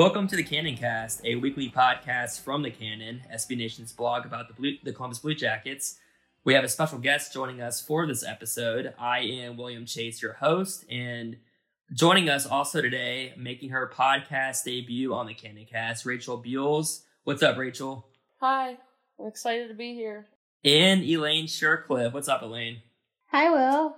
Welcome to the Cannon Cast, a weekly podcast from the Cannon, SB Nation's blog about the Blue, the Columbus Blue Jackets. We have a special guest joining us for this episode. I am William Chase, your host, and joining us also today, making her podcast debut on the Cannon Cast, Rachel Buells. What's up, Rachel? Hi, I'm excited to be here. And Elaine Shercliffe. What's up, Elaine? Hi, Will.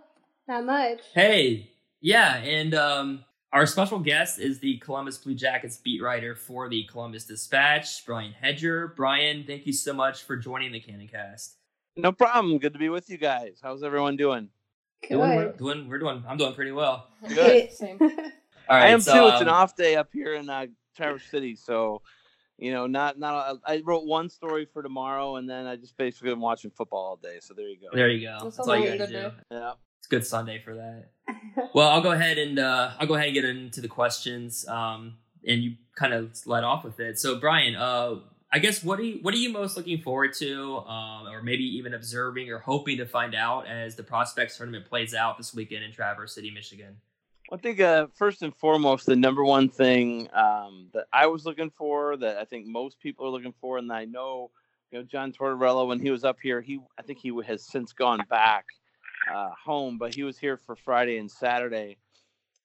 Not much. Hey, yeah, and um, our special guest is the Columbus Blue Jackets beat writer for the Columbus Dispatch, Brian Hedger. Brian, thank you so much for joining the Cannon Cast. No problem. Good to be with you guys. How's everyone doing? Doing, we're, doing, we're doing, I'm doing pretty well. Good. Same. All right, I am so, too. It's an um, off day up here in uh, Traverse City, so you know, not not. I wrote one story for tomorrow, and then I just basically been watching football all day. So there you go. There you go. That That's all you gotta good do. Yeah. It's a good Sunday for that. Well, I'll go ahead and uh, I'll go ahead and get into the questions, um, and you kind of led off with it. So, Brian, uh, I guess what are you what are you most looking forward to, um, or maybe even observing or hoping to find out as the prospects tournament plays out this weekend in Traverse City, Michigan? I think uh, first and foremost, the number one thing um, that I was looking for, that I think most people are looking for, and I know, you know, John Tortorella when he was up here, he I think he has since gone back uh, home, but he was here for Friday and Saturday,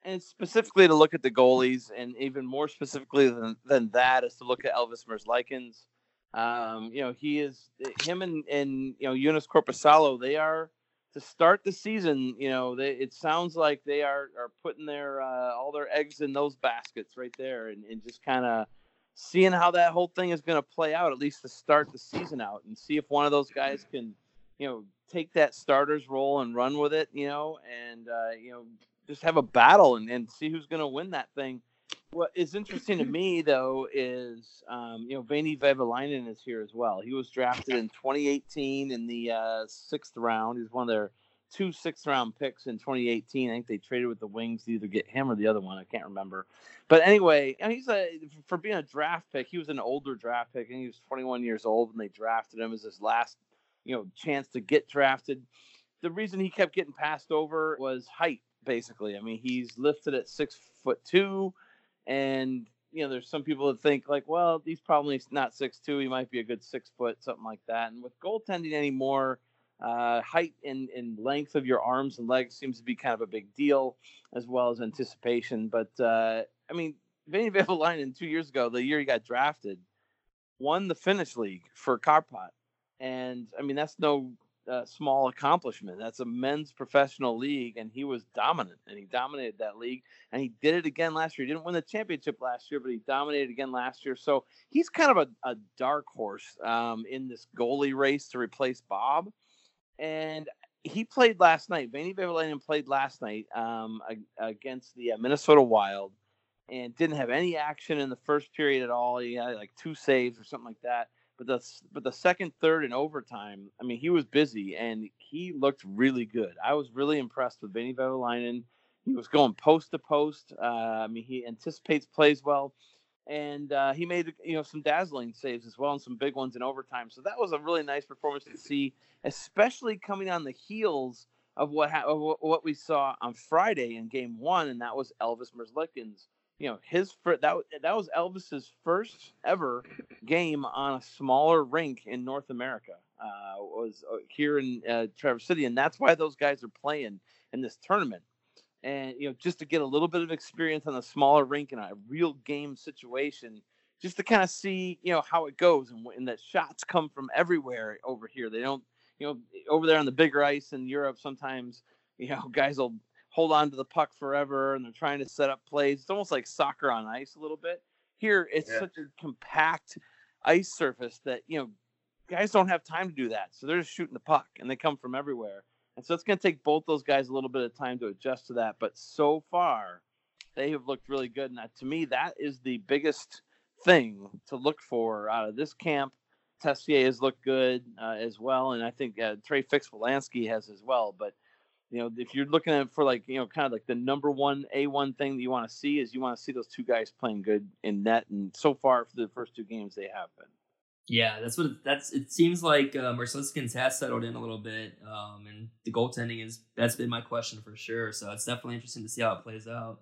and specifically to look at the goalies, and even more specifically than, than that is to look at Elvis Merzlikins. Um, you know, he is him and and you know Joonas Korpisalo. They are to start the season, you know, they, it sounds like they are are putting their uh, all their eggs in those baskets right there, and, and just kind of seeing how that whole thing is going to play out, at least to start the season out, and see if one of those guys can, you know, take that starter's role and run with it, you know, and uh, you know, just have a battle and, and see who's going to win that thing. What is interesting to me though is, um, you know, Veini Vehvilainen is here as well. He was drafted in 2018 in the uh, sixth round. He's one of their two sixth round picks in 2018. I think they traded with the Wings to either get him or the other one. I can't remember. But anyway, he's a for being a draft pick. He was an older draft pick, and he was 21 years old when they drafted him as his last, you know, chance to get drafted. The reason he kept getting passed over was height, basically. I mean, he's lifted at six foot two, and you know, there's some people that think like, well, he's probably not six two. He might be a good six foot, something like that. And with goaltending anymore, uh, height and, and length of your arms and legs seems to be kind of a big deal, as well as anticipation. But uh, I mean, Veini Vehvilainen two years ago, the year he got drafted, won the Finnish league for Karpat, and I mean that's no uh, small accomplishment. That's a men's professional league, and he was dominant, and he dominated that league, and he did it again last year. He didn't win the championship last year, but he dominated again last year. So he's kind of a, a dark horse um, in this goalie race to replace Bob, and he played last night. Veini Vehvilainen played last night um, against the uh, Minnesota Wild, and didn't have any action in the first period at all. He had like two saves or something like that. But the but the second, third, and overtime, I mean, he was busy and he looked really good. I was really impressed with Veini Vehvilainen. He was going post to post. Uh, I mean, he anticipates plays well. and uh, he made you know some dazzling saves as well and some big ones in overtime. So that was a really nice performance to see, especially coming on the heels of what ha- of what we saw on Friday in Game One, and that was Elvis Merzlikins. You know, his fir- that that was Elvis's first ever game on a smaller rink in North America. Uh, was uh, here in uh, Traverse City, and that's why those guys are playing in this tournament and you know just to get a little bit of experience on a smaller rink in a real game situation just to kind of see you know how it goes and, and that shots come from everywhere over here they don't you know over there on the bigger ice in europe sometimes you know guys will hold on to the puck forever and they're trying to set up plays it's almost like soccer on ice a little bit here it's Yeah. such a compact ice surface that you know guys don't have time to do that so they're just shooting the puck and they come from everywhere and so it's going to take both those guys a little bit of time to adjust to that. But so far, they have looked really good. And that, to me, that is the biggest thing to look for out of this camp. Texier has looked good uh, as well. And I think uh, Trey Fix-Wolansky has as well. But, you know, if you're looking at it for like, you know, kind of like the number one A1 thing that you want to see is you want to see those two guys playing good in net. And so far, for the first two games, they have been. Yeah, that's what it, that's. It seems like uh, Merzlikins has settled in a little bit, um, and the goaltending is that's been my question for sure. So it's definitely interesting to see how it plays out.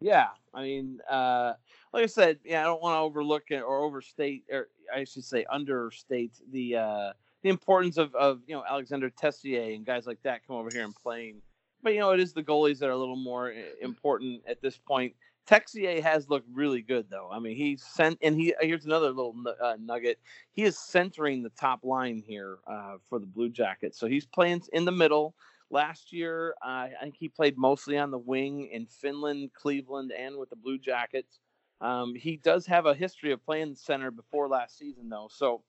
Yeah, I mean, uh, like I said, yeah, I don't want to overlook it or overstate, or I should say understate the uh, the importance of, of you know Alexander Texier and guys like that come over here and playing. But you know, it is the goalies that are a little more important at this point. Texier has looked really good though. I mean, he's sent, and he here's another little uh, nugget. He is centering the top line here uh, for the Blue Jackets, so he's playing in the middle. Last year, uh, I think he played mostly on the wing in Finland, Cleveland, and with the Blue Jackets. Um, he does have a history of playing center before last season, though, so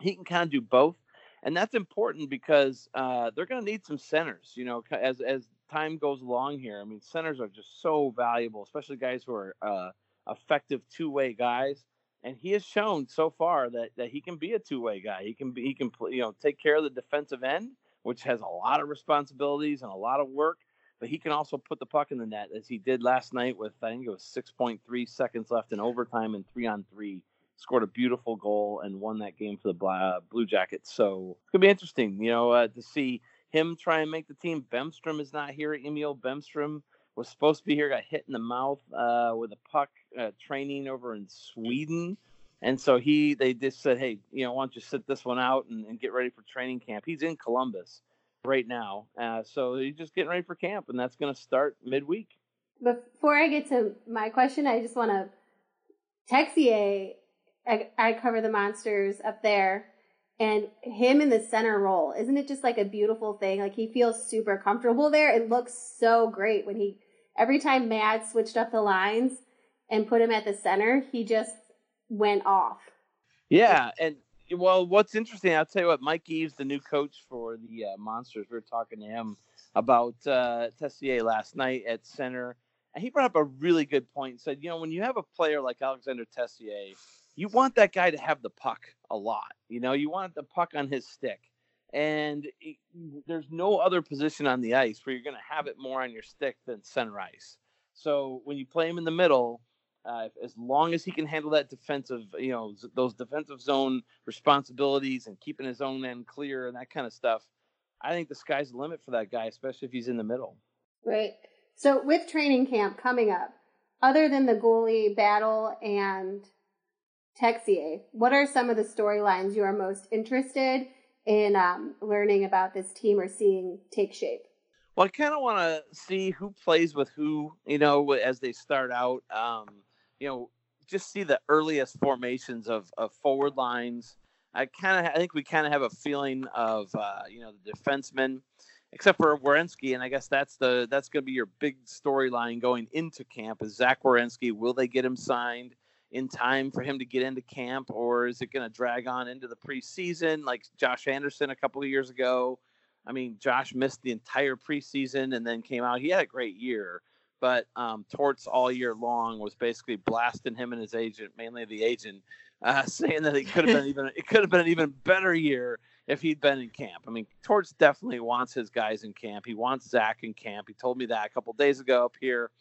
he can kind of do both, and that's important because uh, they're going to need some centers. You know, as as time goes along here. I mean, centers are just so valuable, especially guys who are uh, effective two way guys. And he has shown so far that, that he can be a two way guy. He can be he can you know take care of the defensive end, which has a lot of responsibilities and a lot of work. But he can also put the puck in the net as he did last night with I think it was six point three seconds left in overtime and three on three. Scored a beautiful goal and won that game for the Blue Jackets. So it's gonna be interesting, you know, uh, to see him try and make the team. Bemstrom is not here. Emil Bemstrom was supposed to be here, got hit in the mouth uh, with a puck uh, training over in Sweden. And so he, they just said, hey, you know, why don't you sit this one out and, and get ready for training camp? He's in Columbus right now. Uh, so he's just getting ready for camp, and that's going to start midweek. Before I get to my question, I just want to Texier. I, I cover the monsters up there, and him in the center role. Isn't it just like a beautiful thing? Like he feels super comfortable there. It looks so great when he every time Matt switched up the lines and put him at the center, he just went off. Yeah, and well, what's interesting, I'll tell you what, Mike Eaves, the new coach for the uh, Monsters, we were talking to him about uh, Texier last night at center, and he brought up a really good point. and Said, you know, when you have a player like Alexander Texier, you want that guy to have the puck a lot. You know, you want the puck on his stick, and it, there's no other position on the ice where you're going to have it more on your stick than center ice. So when you play him in the middle, uh, as long as he can handle that defensive, you know, those defensive zone responsibilities and keeping his own end clear and that kind of stuff, I think the sky's the limit for that guy, especially if he's in the middle. Right. So with training camp coming up, other than the goalie battle and Texier, what are some of the storylines you are most interested in um, learning about this team or seeing take shape? Well, I kind of want to see who plays with who, you know, as they start out. Um, you know, just see the earliest formations of, of forward lines. I kind of, I think we kind of have a feeling of, uh, you know, the defensemen, except for Werenski, and I guess that's the that's going to be your big storyline going into camp. Is Zach Werenski? Will they get him signed in time for him to get into camp, or is it going to drag on into the preseason like Josh Anderson a couple of years ago? I mean, Josh missed the entire preseason and then came out. He had a great year, but um, Torts all year long was basically blasting him and his agent, mainly the agent, uh, saying that it could have been even it could have been an even better year if he'd been in camp. I mean, Torts definitely wants his guys in camp. He wants Zach in camp. He told me that a couple days ago up here.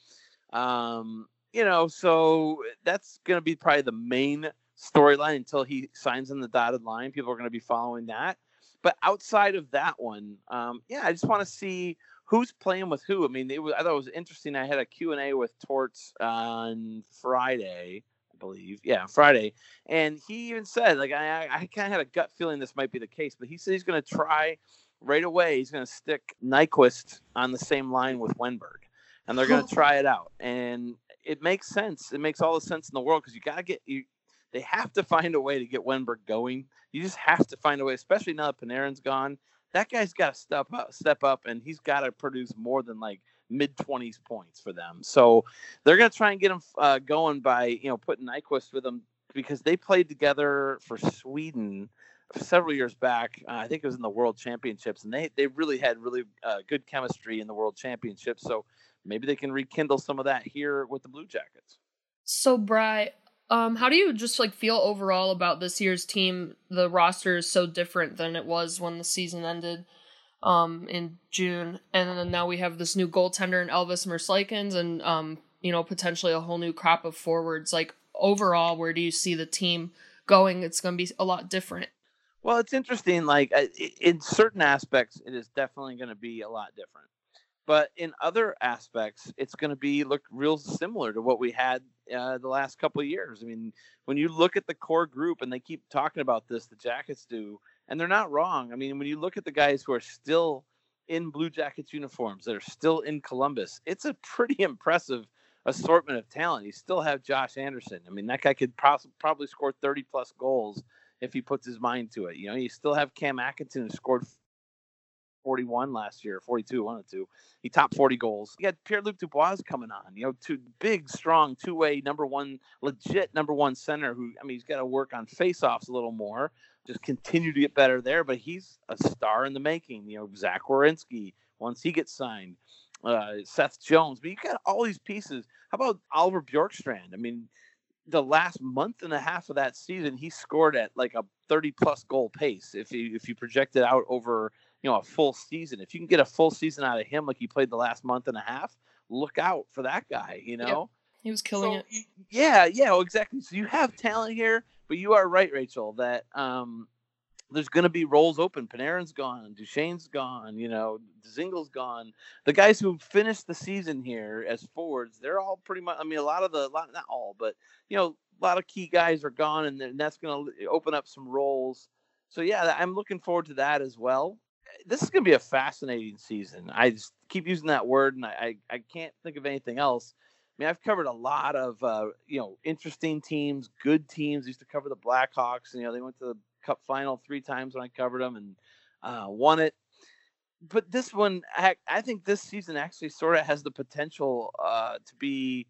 Um, you know, so that's going to be probably the main storyline until he signs on the dotted line. People are going to be following that. But outside of that one, um, yeah, I just want to see who's playing with who. I mean, it was, I thought it was interesting. I had a Q&A with Torts on Friday, I believe. Yeah, Friday. And he even said, like, I, I kind of had a gut feeling this might be the case, but he said he's going to try right away. He's going to stick Nyquist on the same line with Wennberg. And they're going to try it out. And it makes sense. It makes all the sense in the world because you got to get you. They have to find a way to get Wennberg going. You just have to find a way, especially now that Panarin's gone. That guy's got to step up, step up, and he's got to produce more than like mid twenties points for them. So they're going to try and get him uh, going by you know putting Nyquist with them because they played together for Sweden several years back. Uh, I think it was in the World Championships, and they they really had really uh, good chemistry in the World Championships. So maybe they can rekindle some of that here with the Blue Jackets. So, Bry, um, how do you just like feel overall about this year's team? The roster is so different than it was when the season ended um, in June, and then now we have this new goaltender in Elvis Merzlikins, and um, you know potentially a whole new crop of forwards. Like overall, where do you see the team going? It's going to be a lot different. Well, it's interesting. Like in certain aspects, it is definitely going to be a lot different. But in other aspects, it's going to be look real similar to what we had uh, the last couple of years. I mean, when you look at the core group, and they keep talking about this, the Jackets do, and they're not wrong. I mean, when you look at the guys who are still in Blue Jackets uniforms, that are still in Columbus, it's a pretty impressive assortment of talent. You still have Josh Anderson. I mean, that guy could probably score 30 plus goals if he puts his mind to it. You know, you still have Cam Atkinson who scored 41 last year, 42, one of two. He topped 40 goals. You got Pierre Luc Dubois coming on, you know, two big, strong, two way, number one, legit number one center who, I mean, he's got to work on faceoffs a little more, just continue to get better there. But he's a star in the making, you know, Zach Werenski, once he gets signed, uh, Seth Jones. But you got all these pieces. How about Oliver Bjorkstrand? I mean, the last month and a half of that season, he scored at like a 30 plus goal pace. If you if you project it out over you know a full season. If you can get a full season out of him like he played the last month and a half, look out for that guy. You know, he was killing so, it. Yeah, yeah, well, exactly. So you have talent here, but you are right, Rachel, that um, there's going to be roles open. Panarin's gone, Duchene's gone, you know, Dzingel's gone. The guys who finished the season here as forwards, they're all pretty much. I mean, a lot of the, lot, not all, but you know, a lot of key guys are gone, and, and that's going to open up some roles. So yeah, I'm looking forward to that as well this is going to be a fascinating season. I just keep using that word, and I, I, I can't think of anything else. I mean, I've covered a lot of uh, you know interesting teams, good teams. I used to cover the Blackhawks, and you know they went to the Cup final three times when I covered them and uh, won it. But this one, I, I think this season actually sort of has the potential uh, to be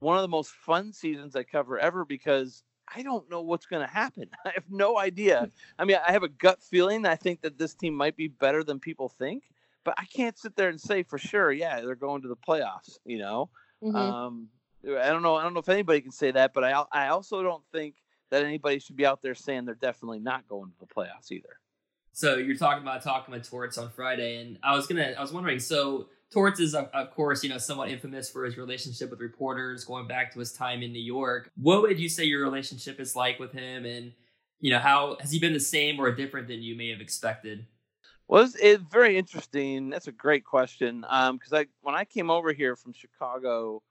one of the most fun seasons I cover ever because I don't know what's going to happen. I have no idea. I mean, I have a gut feeling. I think that this team might be better than people think, but I can't sit there and say for sure. Yeah, they're going to the playoffs. You know, mm-hmm. um, I don't know. I don't know if anybody can say that, but I I also don't think that anybody should be out there saying they're definitely not going to the playoffs either. So you're talking about talking with Torts on Friday, and I was gonna, I was wondering. So Torts is, of, course, you know, somewhat infamous for his relationship with reporters, going back to his time in New York. What would you say your relationship is like with him, and you know, how has he been the same or different than you may have expected? Well, it's, very interesting. That's a great question. Because um, I, when I came over here from Chicago,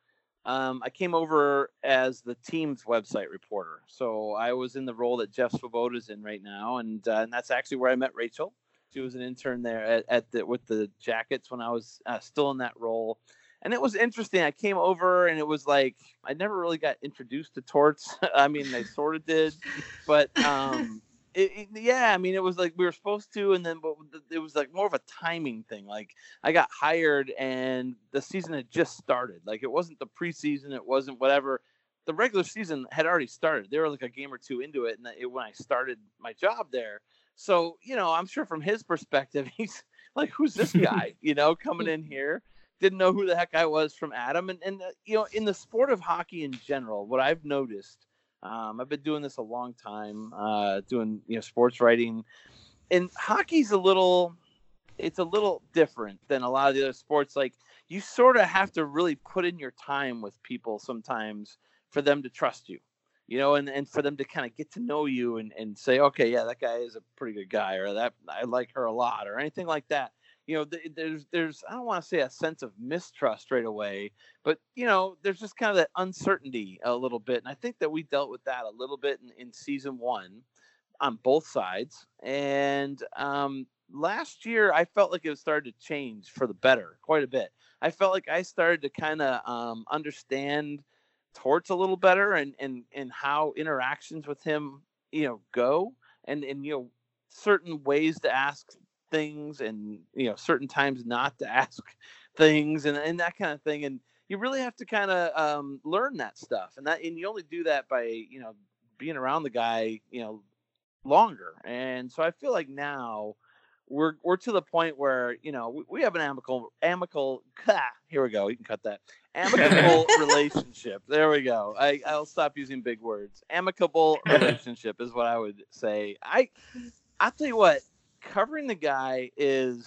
um, I came over as the team's website reporter. So I was in the role that Jeff Svoboda is in right now, and uh, and that's actually where I met Rachel. She was an intern there at, at the with the Jackets when I was uh, still in that role, and it was interesting. I came over and it was like I never really got introduced to torts. I mean, they sort of did, but um, it, it, yeah, I mean, it was like we were supposed to, and then but it was like more of a timing thing. Like I got hired and the season had just started. Like it wasn't the preseason, it wasn't whatever. The regular season had already started. They were like a game or two into it, and it, when I started my job there so, you know, I'm sure from his perspective, he's like, who's this guy, you know, coming in here? Didn't know who the heck I was from Adam. And, and uh, you know, in the sport of hockey in general, what I've noticed, um, I've been doing this a long time, uh, doing, you know, sports writing. And hockey's a little, it's a little different than a lot of the other sports. Like you sort of have to really put in your time with people sometimes for them to trust you, you know, and, and for them to kind of get to know you and, and say, okay, yeah, that guy is a pretty good guy, or that I like her a lot, or anything like that. You know, th- there's there's I don't want to say a sense of mistrust right away, but you know, there's just kind of that uncertainty a little bit, and I think that we dealt with that a little bit in, in season one on both sides, and um, last year I felt like it started to change for the better quite a bit. I felt like I started to kind of um, understand Torts a little better and and and how interactions with him you know go and and you know certain ways to ask things and you know certain times not to ask things and and that kind of thing and you really have to kind of um, learn that stuff and that and you only do that by you know being around the guy you know longer and so I feel like now we're we're to the point where you know we, we have an amicable amicable here we go you can cut that amicable relationship there we go I, i'll stop using big words amicable relationship is what i would say i i'll tell you what covering the guy is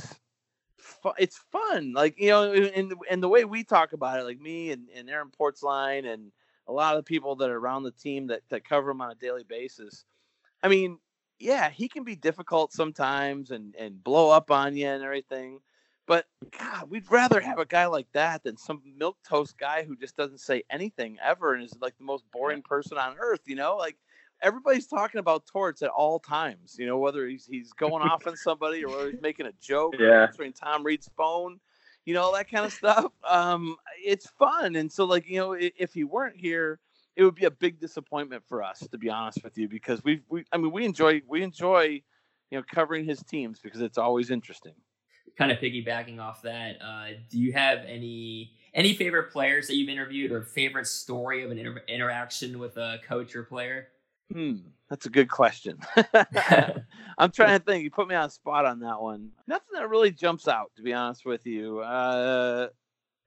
fu- it's fun like you know and, and the way we talk about it like me and, and aaron portzline and a lot of the people that are around the team that, that cover him on a daily basis i mean yeah, he can be difficult sometimes and and blow up on you and everything. But God, we'd rather have a guy like that than some milk toast guy who just doesn't say anything ever and is like the most boring person on earth. You know, like everybody's talking about Torts at all times. You know, whether he's he's going off on somebody or whether he's making a joke or Yeah. answering Tom Reed's phone. You know all that kind of stuff. Um, it's fun, and so like you know, i- if he weren't here, it would be a big disappointment for us, to be honest with you, because we we I mean we enjoy we enjoy you know covering his teams because it's always interesting. Kind of piggybacking off that, uh, do you have any any favorite players that you've interviewed or favorite story of an inter- interaction with a coach or player? Hmm, that's a good question. I'm trying to think. You put me on spot on that one. Nothing that really jumps out, to be honest with you. Uh,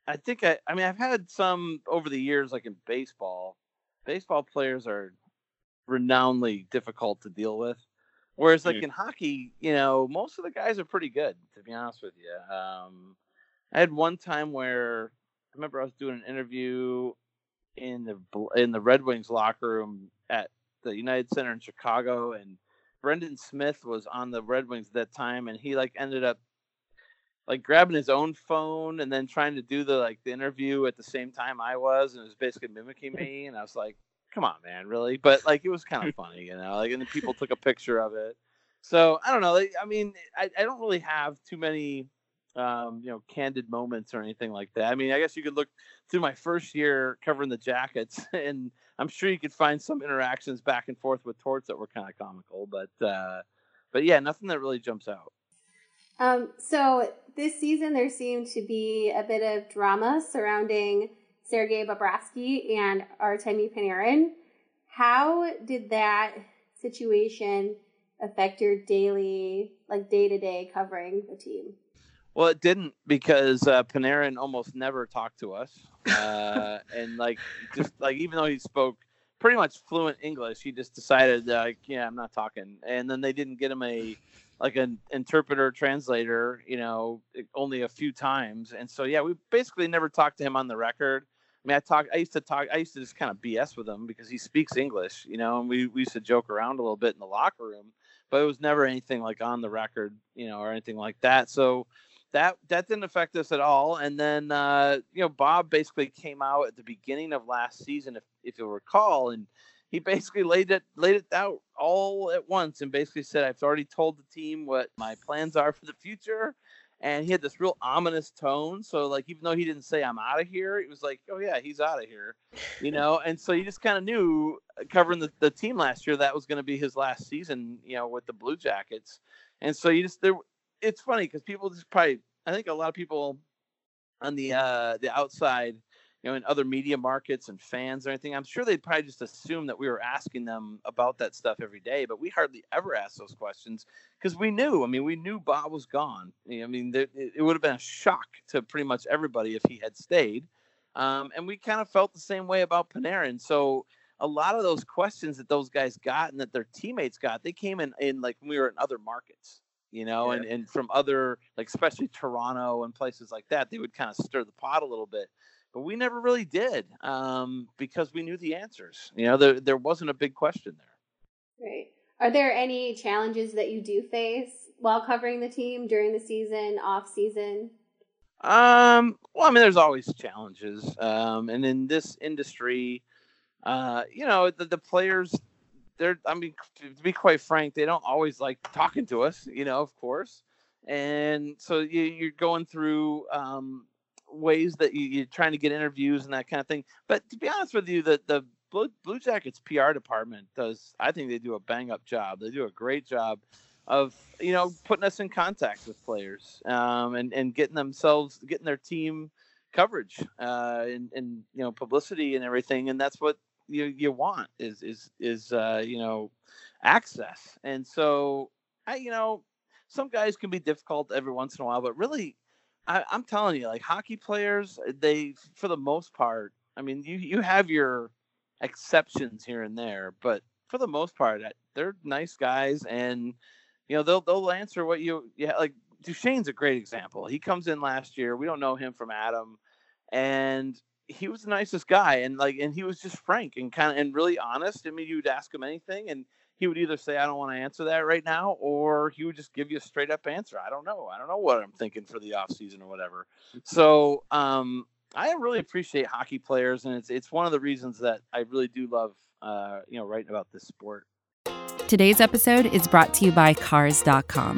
I think I, I mean, I've had some over the years, like in baseball. Baseball players are renownedly difficult to deal with. Whereas, like Mm. in hockey, you know, most of the guys are pretty good, to be honest with you. Um, I had one time where I remember I was doing an interview in the in the Red Wings locker room at the United Center in Chicago, and Brendan Smith was on the Red Wings at that time, and he like ended up like grabbing his own phone and then trying to do the like the interview at the same time I was, and it was basically mimicking me, and I was like, "Come on, man, really?" But like it was kind of funny, you know. Like, and then people took a picture of it. So I don't know. Like, I mean, I, I don't really have too many, um, you know, candid moments or anything like that. I mean, I guess you could look through my first year covering the Jackets, and I'm sure you could find some interactions back and forth with Torts that were kind of comical. But uh, but yeah, nothing that really jumps out. Um, so this season there seemed to be a bit of drama surrounding Sergei Bobrovsky and Artemi Panarin. How did that situation affect your daily, like day to day covering the team? Well, it didn't because uh, Panarin almost never talked to us, uh, and like just like even though he spoke pretty much fluent English, he just decided like, yeah, I'm not talking. And then they didn't get him a like an interpreter translator, you know, only a few times. And so yeah, we basically never talked to him on the record. I mean, I talked I used to talk. I used to just kind of BS with him because he speaks English, you know, and we, we used to joke around a little bit in the locker room, but it was never anything like on the record, you know, or anything like that. So that that didn't affect us at all. And then uh, you know, Bob basically came out at the beginning of last season, if if you'll recall, and he basically laid it laid it out all at once and basically said, I've already told the team what my plans are for the future. And he had this real ominous tone. So like even though he didn't say I'm out of here, it was like, oh yeah, he's out of here. You know, and so you just kind of knew uh, covering the, the team last year that was going to be his last season, you know, with the Blue Jackets. And so you just there it's funny because people just probably I think a lot of people on the uh the outside, you know, in other media markets and fans or anything, I'm sure they'd probably just assume that we were asking them about that stuff every day, but we hardly ever asked those questions because we knew. I mean, we knew Bob was gone. I mean, there, it, would have been a shock to pretty much everybody if he had stayed. Um, and we kind of felt the same way about Panarin. So a lot of those questions that those guys got and that their teammates got, they came in in like when we were in other markets you know, and, and from other like especially Toronto and places like that, they would kind of stir the pot a little bit. But we never really did um, because we knew the answers. You know, there there wasn't a big question there. Right. Are there any challenges that you do face while covering the team during the season, off season? Um, well, I mean, there's always challenges. Um, and in this industry, uh, you know, the, the players, they're, I mean, to be quite frank, they don't always like talking to us, you know, of course. And so you, you're going through um, ways that you, you're trying to get interviews and that kind of thing. But to be honest with you, the, the Blue, Blue Jackets PR department does, I think they do a bang up job. They do a great job of you know putting us in contact with players um, and and getting themselves getting their team coverage uh, and and you know publicity and everything and that's what you you want is is is uh, you know access and so I you know some guys can be difficult every once in a while but really I, I'm telling you like hockey players uh, they for the most part I mean you you have your exceptions here and there but for the most part they're nice guys and you know they'll they'll answer what you yeah like Duchene's a great example. He comes in last year. We don't know him from Adam, and he was the nicest guy, and like and he was just frank and kind of and really honest. I mean, you'd ask him anything, and he would either say I don't want to answer that right now, or he would just give you a straight up answer. I don't know. I don't know what I'm thinking for the off season or whatever. So um, I really appreciate hockey players, and it's it's one of the reasons that I really do love uh, you know writing about this sport. Today's episode is brought to you by Cars.com.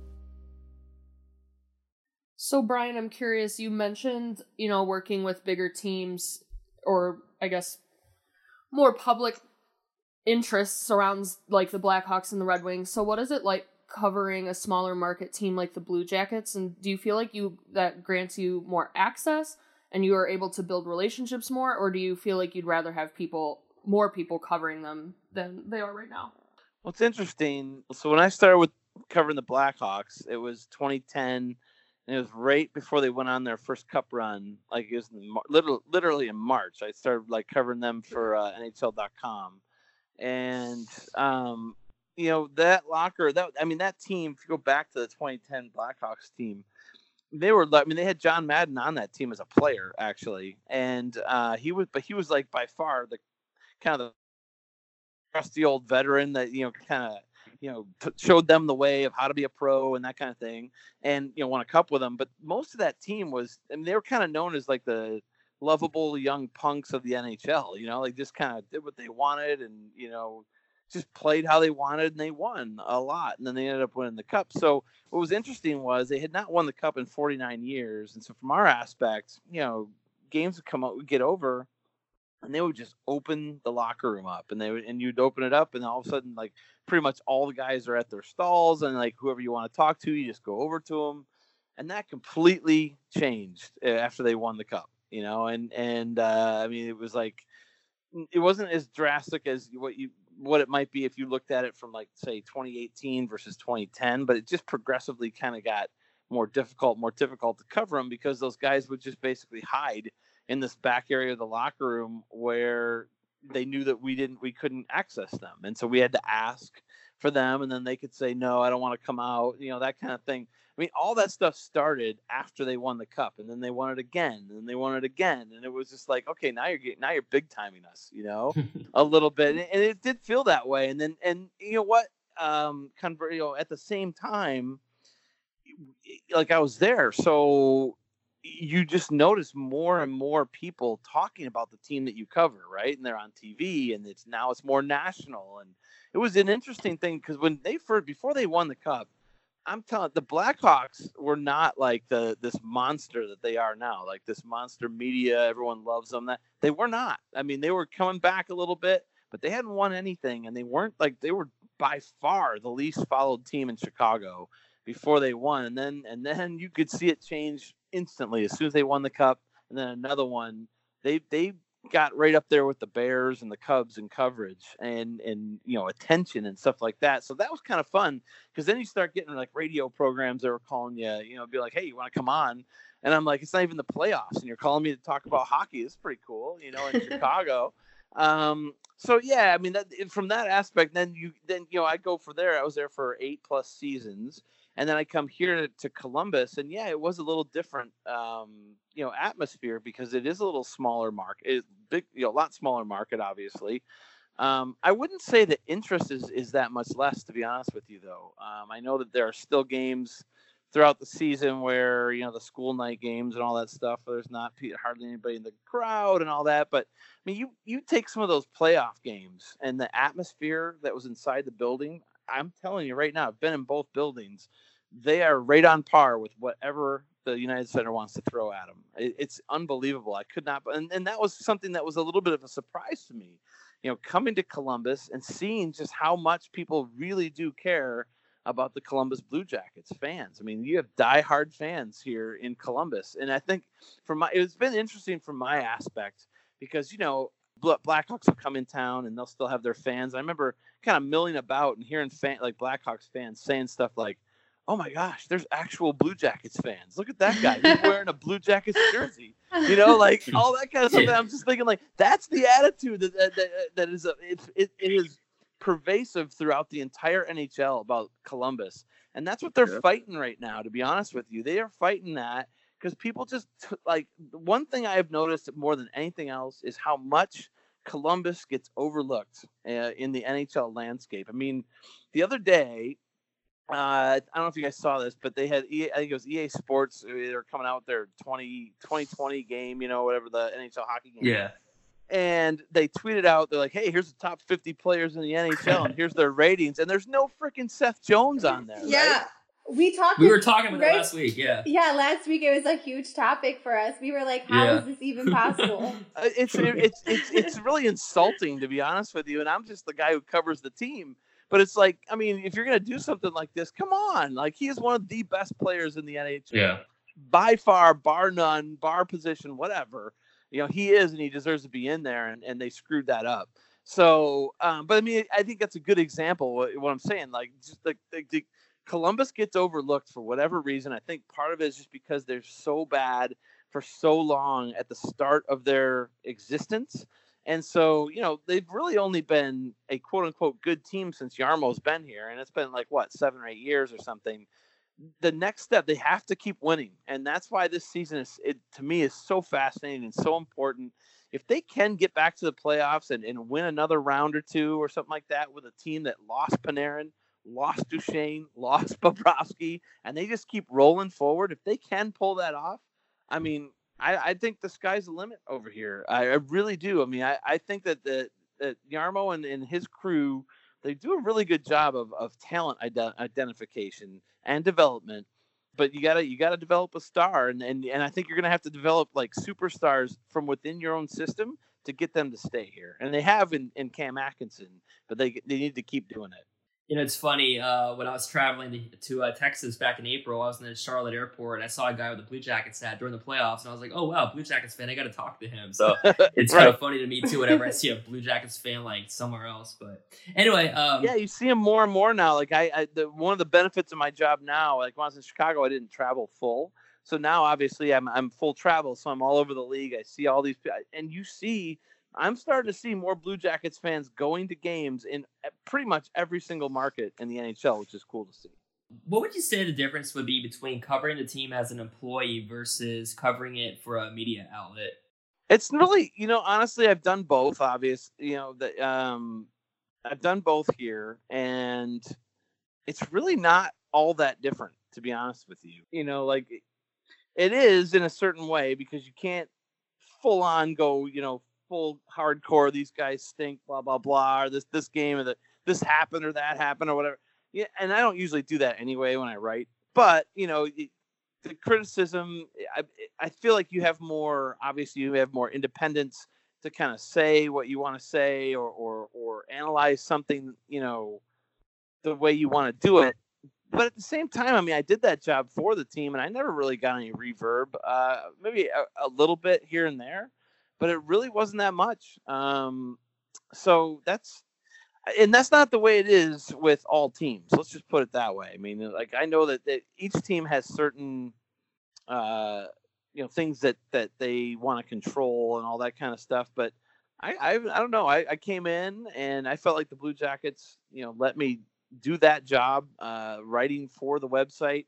So, Brian, I'm curious. You mentioned, you know, working with bigger teams, or I guess more public interest surrounds like the Blackhawks and the Red Wings. So, what is it like covering a smaller market team like the Blue Jackets? And do you feel like you that grants you more access and you are able to build relationships more, or do you feel like you'd rather have people, more people covering them than they are right now? Well, it's interesting. So when I started with covering the Blackhawks, it was 2010, and it was right before they went on their first Cup run. Like it was in, literally, literally in March. I started like covering them for uh, NHL.com, and um, you know that locker. That I mean that team. If you go back to the 2010 Blackhawks team, they were. I mean they had John Madden on that team as a player actually, and uh, he was. But he was like by far the kind of the trusty old veteran that you know kind of you know t- showed them the way of how to be a pro and that kind of thing and you know won a cup with them but most of that team was I mean they were kind of known as like the lovable young punks of the NHL you know like just kind of did what they wanted and you know just played how they wanted and they won a lot and then they ended up winning the cup. So what was interesting was they had not won the cup in 49 years and so from our aspect you know games would come out would get over and they would just open the locker room up and they would and you'd open it up and all of a sudden like pretty much all the guys are at their stalls and like whoever you want to talk to you just go over to them and that completely changed eh, after they won the cup you know? And and uh, i mean it was like it wasn't as drastic as what you what it might be if you looked at it from like say 2018 versus 2010 but it just progressively kind of got more difficult more difficult to cover them because those guys would just basically hide in this back area of the locker room where they knew that we didn't we couldn't access them. And so we had to ask for them and then they could say no i don't want to come out you know that kind of thing. I mean all that stuff started after they won the cup and then they won it again and they won it again and it was just like okay now you're getting now you're big timing us you know a little bit. And it did feel that way. And then and you know what? Um convert you know at the same time like i was there. So you just notice more and more people talking about the team that you cover, right? And they're on TV, and it's now it's more national. And it was an interesting thing because when they first before they won the cup, I'm telling the Blackhawks were not like the this monster that they are now, like this monster media. Everyone loves them. That they were not. I mean, they were coming back a little bit, but they hadn't won anything, and they weren't like they were by far the least followed team in Chicago before they won, and then and then you could see it change instantly as soon as they won the cup, and then another one. They they got right up there with the Bears and the Cubs in coverage and and you know attention and stuff like that. So that was kind of fun because then you start getting like radio programs that were calling you, you know, be like, hey, you want to come on? And I'm like, it's not even the playoffs, and you're calling me to talk about hockey. It's pretty cool, you know, in Chicago. Um, so yeah, I mean, that, from that aspect, then you then you know I go for there. I was there for eight plus seasons, and then I come here to, to Columbus, and yeah, it was a little different, um, you know, atmosphere because it is a little smaller market, it, big, you know, a lot smaller market, obviously. Um, I wouldn't say the interest is is that much less, to be honest with you, though. Um, I know that there are still games throughout the season where you know the school night games and all that stuff. There's not hardly anybody in the crowd and all that, but I mean, you you take some of those playoff games and the atmosphere that was inside the building. I'm telling you right now, I've been in both buildings. They are right on par with whatever the United Center wants to throw at them. It, it's unbelievable. I could not, and, and that was something that was a little bit of a surprise to me. You know, coming to Columbus and seeing just how much people really do care about the Columbus Blue Jackets fans. I mean, you have diehard fans here in Columbus, and I think from my it's been interesting from my aspect because you know Blackhawks will come in town and they'll still have their fans. I remember kind of milling about and hearing fan like Blackhawks fans saying stuff like, "Oh my gosh, there's actual Blue Jackets fans. Look at that guy. He's wearing a Blue Jackets jersey." You know, like all that kind of stuff. And I'm just thinking like that's the attitude that that, that, that is a, it, it, it is pervasive throughout the entire NHL about Columbus. And that's what they're yeah. fighting right now, to be honest with you. They are fighting that because people just t- like one thing I have noticed more than anything else is how much Columbus gets overlooked uh, in the NHL landscape. I mean, the other day, uh, I don't know if you guys saw this, but they had EA, I think it was EA Sports. Uh, they were coming out with their 20, 2020 game, you know, whatever the NHL hockey game. Yeah and they tweeted out, they're like, "Hey, here's the top 50 players in the NHL, and here's their ratings." And there's no freaking Seth Jones on there. Yeah, right? We talked. We were talking about right? that last week. Yeah, yeah, last week it was a huge topic for us. We were like, "How yeah. is this even possible?" uh, it's it's it's it's really insulting to be honest with you. And I'm just the guy who covers the team. But it's like, I mean, if you're gonna do something like this, come on! Like he is one of the best players in the NHL. Yeah. By far, bar none, bar position, whatever you know he is and he deserves to be in there and, and they screwed that up so um, but i mean i think that's a good example what, what i'm saying like just the, the, the, columbus gets overlooked for whatever reason. I think part of it is just because they're so bad for so long at the start of their existence. And so you know they've really only been a quote unquote good team since jarmo's been here and it's been like what seven or eight years or something. The next step they have to keep winning and that's why this season is it to me is so fascinating and so important. If they can get back to the playoffs and, and win another round or two or something like that with a team that lost Panarin, lost Duchene, lost Bobrovsky, and they just keep rolling forward, if they can pull that off, I mean, I, I think the sky's the limit over here. I, I really do. I mean, I, I think that the that Jarmo and, and his crew – they do a really good job of, of talent ident- identification and development but you gotta you gotta develop a star and, and and i think you're gonna have to develop like superstars from within your own system to get them to stay here and they have in, in cam atkinson but they they need to keep doing it you know, it's funny. Uh, when I was traveling to, to uh, Texas back in April, I was in the Charlotte airport. And I saw a guy with a Blue Jackets hat during the playoffs, and I was like, "Oh wow, Blue Jackets fan! I got to talk to him." So it's right. kind of funny to me too. Whenever I see a Blue Jackets fan like somewhere else, but anyway, um, yeah, you see him more and more now. Like I, I the, one of the benefits of my job now, like when I was in Chicago, I didn't travel full. So now, obviously, I'm I'm full travel, so I'm all over the league. I see all these, and you see I'm starting to see more Blue Jackets fans going to games in pretty much every single market in the NHL, which is cool to see. What would you say the difference would be between covering the team as an employee versus covering it for a media outlet? It's really, you know, honestly, I've done both. Obvious, you know, that um, I've done both here, and it's really not all that different, to be honest with you. You know, like it is in a certain way because you can't full on go, you know, full hardcore. These guys stink. Blah blah blah. Or this this game or that this happened or that happened or whatever. Yeah, and I don't usually do that anyway when I write. But you know, the criticism. I I feel like you have more. Obviously, you have more independence to kind of say what you want to say or or or analyze something. You know, the way you want to do it but at the same time, I mean, I did that job for the team, and I never really got any reverb. Uh, maybe a, a, little bit here and there, but it really wasn't that much. Um, so that's, and that's not the way it is with all teams. Let's just put it that way. I mean, like I know that, that each team has certain, uh, you know, things that that they want to control and all that kind of stuff, but. I, I, I don't know. I, I came in and I felt like the Blue Jackets, you know, let me do that job, uh, writing for the website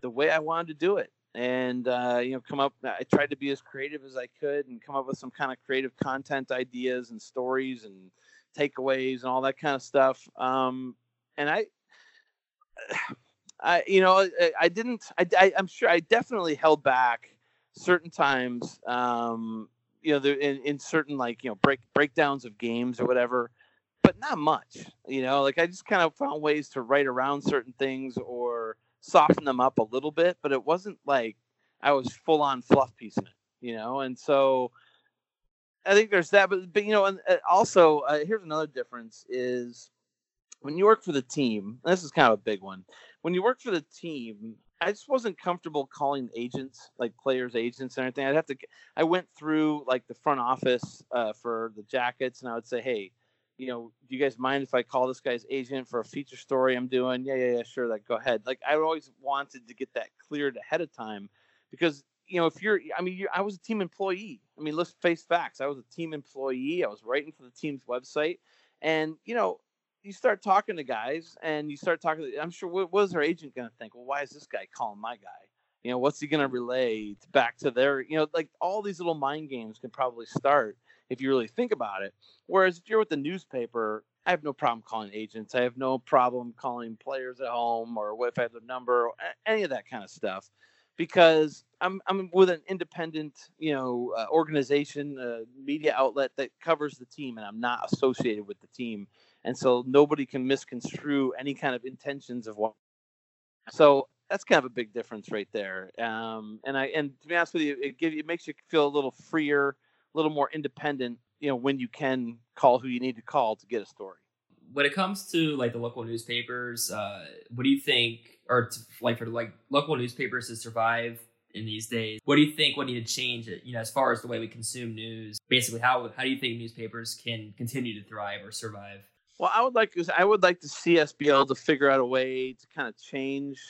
the way I wanted to do it. And, uh, you know, come up, I tried to be as creative as I could and come up with some kind of creative content ideas and stories and takeaways and all that kind of stuff. Um, and I, I, you know, I, I didn't, I, I, am sure I definitely held back certain times, um, you know, in, in certain like, you know, break breakdowns of games or whatever but not much. You know, like I just kind of found ways to write around certain things or soften them up a little bit, but it wasn't like I was full on fluff piecing it. You know, and so I think there's that, but, but you know, and uh, also uh, here's another difference is when you work for the team. This is kind of a big one. When you work for the team, I just wasn't comfortable calling agents, like players' agents and everything. I'd have to. I went through like the front office uh, for the Jackets, and I would say, "Hey, you know, do you guys mind if I call this guy's agent for a feature story I'm doing? Yeah, yeah, yeah, sure. Like, go ahead. Like, I always wanted to get that cleared ahead of time because, you know, if you're, I mean, you're, I was a team employee. I mean, let's face facts. I was a team employee. I was writing for the team's website. And, you know, you start talking to guys and you start talking, I'm sure, what was her agent going to think? Well, why is this guy calling my guy? You know, what's he going to relay back to their, you know, like all these little mind games can probably start if you really think about it. Whereas if you're with the newspaper, I have no problem calling agents. I have no problem calling players at home or if I have their number, any of that kind of stuff, because I'm I'm with an independent, you know, uh, organization, media outlet that covers the team, and I'm not associated with the team, and so nobody can misconstrue any kind of intentions of what. So that's kind of a big difference right there. Um, and I and to be honest with you, it gives it makes you feel a little freer little more independent, you know, when you can call who you need to call to get a story. When it comes to like the local newspapers, uh, what do you think, or to, like for like local newspapers to survive in these days, what do you think would need to change it? You know, as far as the way we consume news, basically, how how do you think newspapers can continue to thrive or survive? Well, I would like I would like to see us be able to figure out a way to kind of change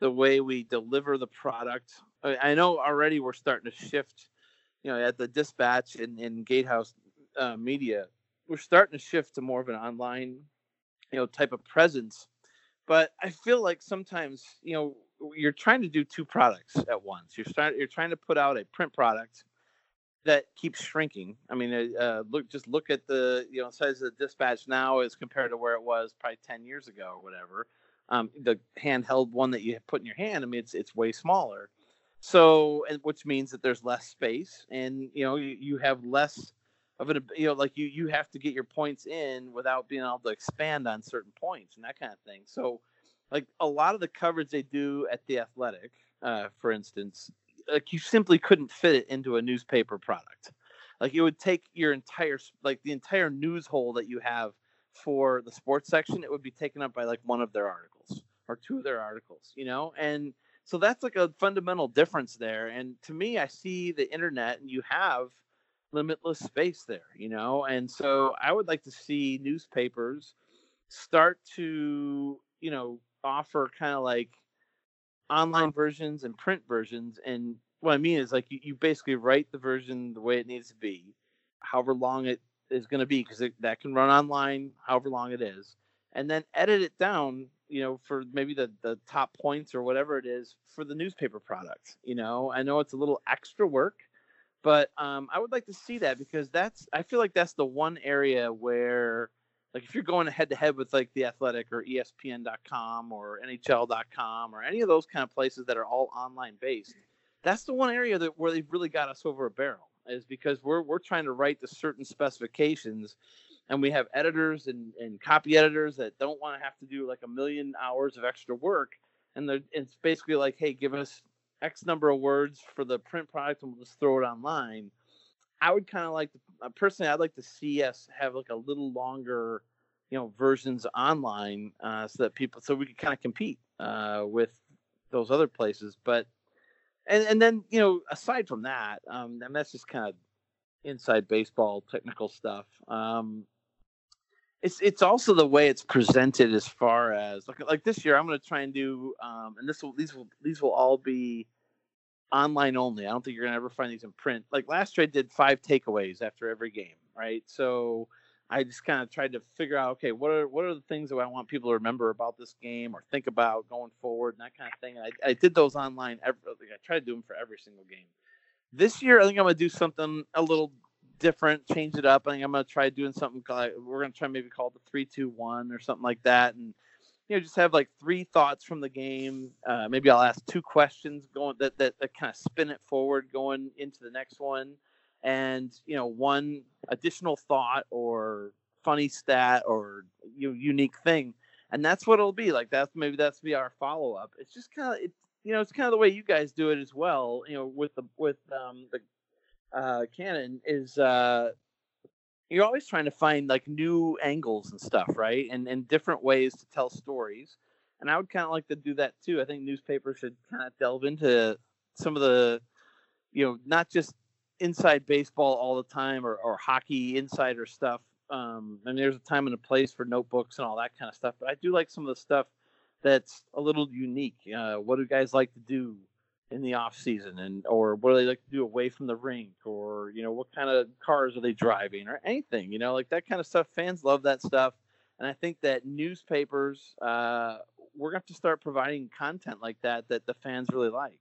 the way we deliver the product. I know already we're starting to shift you know, at the dispatch and in Gatehouse uh, Media, we're starting to shift to more of an online, you know, type of presence. But I feel like sometimes, you know, you're trying to do two products at once. You're trying you're trying to put out a print product that keeps shrinking. I mean, uh, uh, look just look at the you know size of the dispatch now as compared to where it was probably ten years ago or whatever. Um, the handheld one that you put in your hand, I mean, it's it's way smaller. So, and which means that there's less space, and you know you, you have less of an you know like you you have to get your points in without being able to expand on certain points and that kind of thing. So, like a lot of the coverage they do at the Athletic, uh, for instance, like you simply couldn't fit it into a newspaper product. Like it would take your entire like the entire news hole that you have for the sports section, it would be taken up by like one of their articles or two of their articles, you know, and so that's like a fundamental difference there. And to me, I see the internet and you have limitless space there, you know? And so I would like to see newspapers start to, you know, offer kind of like online versions and print versions. And what I mean is like you, you basically write the version the way it needs to be, however long it is going to be, because that can run online, however long it is, and then edit it down you know, for maybe the the top points or whatever it is for the newspaper product. You know, I know it's a little extra work, but um, I would like to see that because that's I feel like that's the one area where like if you're going head to head with like the athletic or espn.com or nhl.com or any of those kind of places that are all online based that's the one area that where they've really got us over a barrel is because we're we're trying to write the certain specifications and we have editors and, and copy editors that don't want to have to do like a million hours of extra work and it's basically like hey give us x number of words for the print product and we'll just throw it online i would kind of like to, uh, personally i'd like to see us have like a little longer you know versions online uh, so that people so we could kind of compete uh, with those other places. But and and then you know aside from that, um, and that's just kind of inside baseball technical stuff. Um, it's it's also the way it's presented as far as like like this year I'm going to try and do um, and this will these will these will all be online only. I don't think you're going to ever find these in print. Like last year I did five takeaways after every game, right? So I just kind of tried to figure out okay, what are what are the things that I want people to remember about this game or think about going forward and that kind of thing. And I, I did those online every like I tried to do them for every single game. This year I think I'm going to do something a little different, change it up. I think I'm gonna try doing something. Like, we're gonna try maybe call it the three, two, one or something like that, and you know just have like three thoughts from the game. Uh, maybe I'll ask two questions going that that, that kind of spin it forward going into the next one, and you know one additional thought or funny stat or you know, unique thing, and that's what it'll be. Like that's maybe that's be our follow up. It's just kind of it. You know, it's kind of the way you guys do it as well. You know, with the with um, the uh, Cannon is uh, you're always trying to find like new angles and stuff, right? And and different ways to tell stories. And I would kind of like to do that too. I think newspapers should kind of delve into some of the, you know, not just inside baseball all the time or, or hockey insider stuff. Um, and there's a time and a place for notebooks and all that kind of stuff. But I do like some of the stuff that's a little unique. Uh, what do guys like to do? In the off season and or what do they like to do away from the rink or you know what kind of cars are they driving or anything you know like that kind of stuff fans love that stuff and i think that newspapers uh, we're going to have to start providing content like that that the fans really like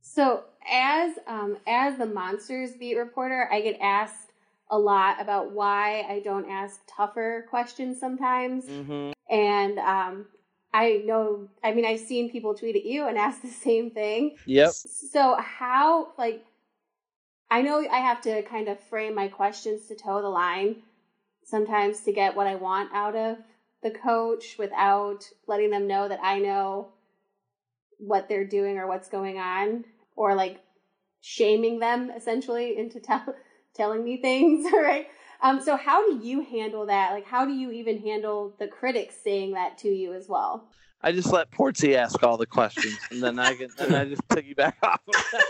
So as um, as the monsters beat reporter, I get asked a lot about why I don't ask tougher questions sometimes. mm-hmm. And um, I know, I mean, I've seen people tweet at you and ask the same thing. yep So how, like, I know I have to kind of frame my questions to toe the line sometimes to get what I want out of the coach without letting them know that I know what they're doing or what's going on or like shaming them essentially into tell- telling me things, right? Um, so how do you handle that? Like, how do you even handle the critics saying that to you as well? i just let portsy ask all the questions and then i can and i just piggyback off of that.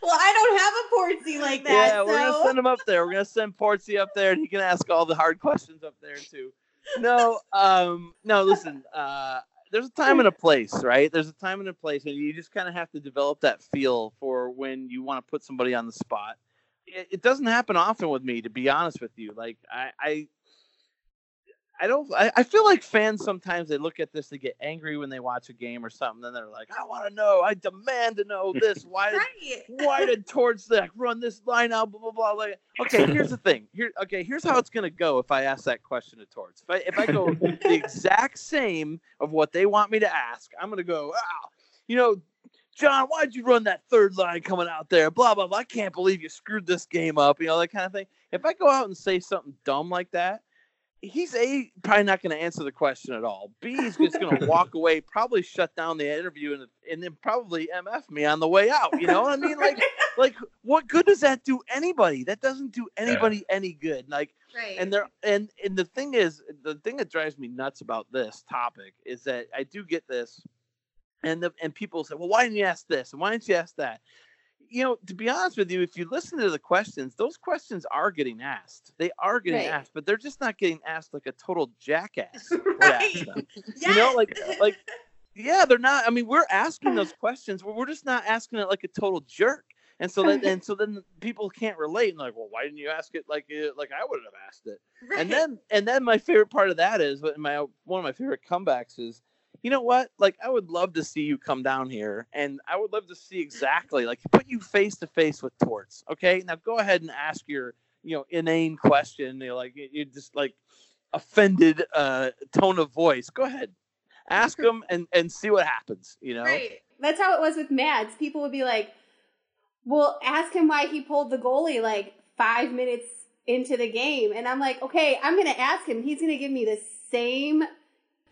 Well, I don't have a Portsy like that. yeah we're gonna send him up there we're gonna send portsy up there and he can ask all the hard questions up there too no um no listen uh there's a time and a place right there's a time and a place and you just kind of have to develop that feel for when you want to put somebody on the spot it, doesn't happen often with me to be honest with you like i i I don't. I, I feel like fans sometimes they look at this, they get angry when they watch a game or something. Then they're like, "I want to know. I demand to know this. Why did Right. why did Torts like run this line out? Blah blah blah. Like, okay, here's the thing. Here, okay, here's how it's gonna go if I ask that question to Torts. If I if I go the exact same of what they want me to ask, I'm gonna go. Ah, you know, John, why'd you run that third line coming out there? Blah blah blah. I can't believe you screwed this game up. You know that kind of thing. If I go out and say something dumb like that. He's a probably not going to answer the question at all. B he's just going to walk away, probably shut down the interview, and and then probably mf me on the way out. You know what I mean? Like like what good does that do anybody that doesn't do anybody any good like Right. and there and and the thing is the thing that drives me nuts about this topic is that i do get this and the and people say well why didn't you ask this and why didn't you ask that you know to be honest with you if you listen to the questions those questions are getting asked they are getting Right. asked but they're just not getting asked like a total jackass right. Yes. you know like like yeah they're not i mean we're asking those questions but we're just not asking it like a total jerk and so then and so then people can't relate and like well why didn't you ask it like uh, like i would have asked it Right. and then and then my favorite part of that is what my one of my favorite comebacks is you know what? Like i would love to see you come down here and i would love to see exactly like put you face to face with torts okay? Now go ahead and ask your you know inane question you know, like you- just like offended uh tone of voice. Go ahead. Ask them and and see what happens you know? Right. That's how it was with Mads. People would be like, "Well, ask him why he pulled the goalie like five minutes into the game," and I'm like, "Okay, I'm gonna ask him. He's gonna give me the same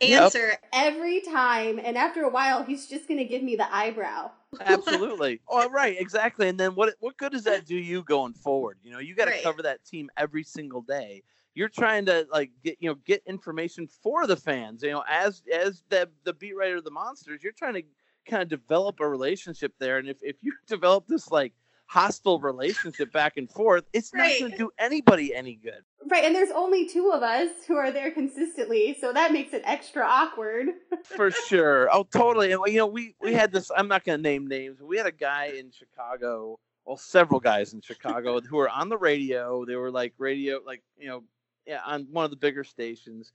Answer. every time, and after a while, he's just gonna give me the eyebrow." Absolutely. oh, right, exactly. And then what what good does that do you going forward? You know, you got to Right. cover that team every single day. you're trying to like get you know get information for the fans. You know, as as the the beat writer of the monsters, you're trying to kind of develop a relationship there. And if if you develop this like hostile relationship back and forth, it's Right. not going to do anybody any good. Right, and there's only two of us who are there consistently, so that makes it extra awkward. For sure. Oh, totally. And you know, we we had this. I'm not going to name names. but We had a guy in Chicago. Well, several guys in Chicago who were on the radio. They were like radio, like you know, yeah, on one of the bigger stations,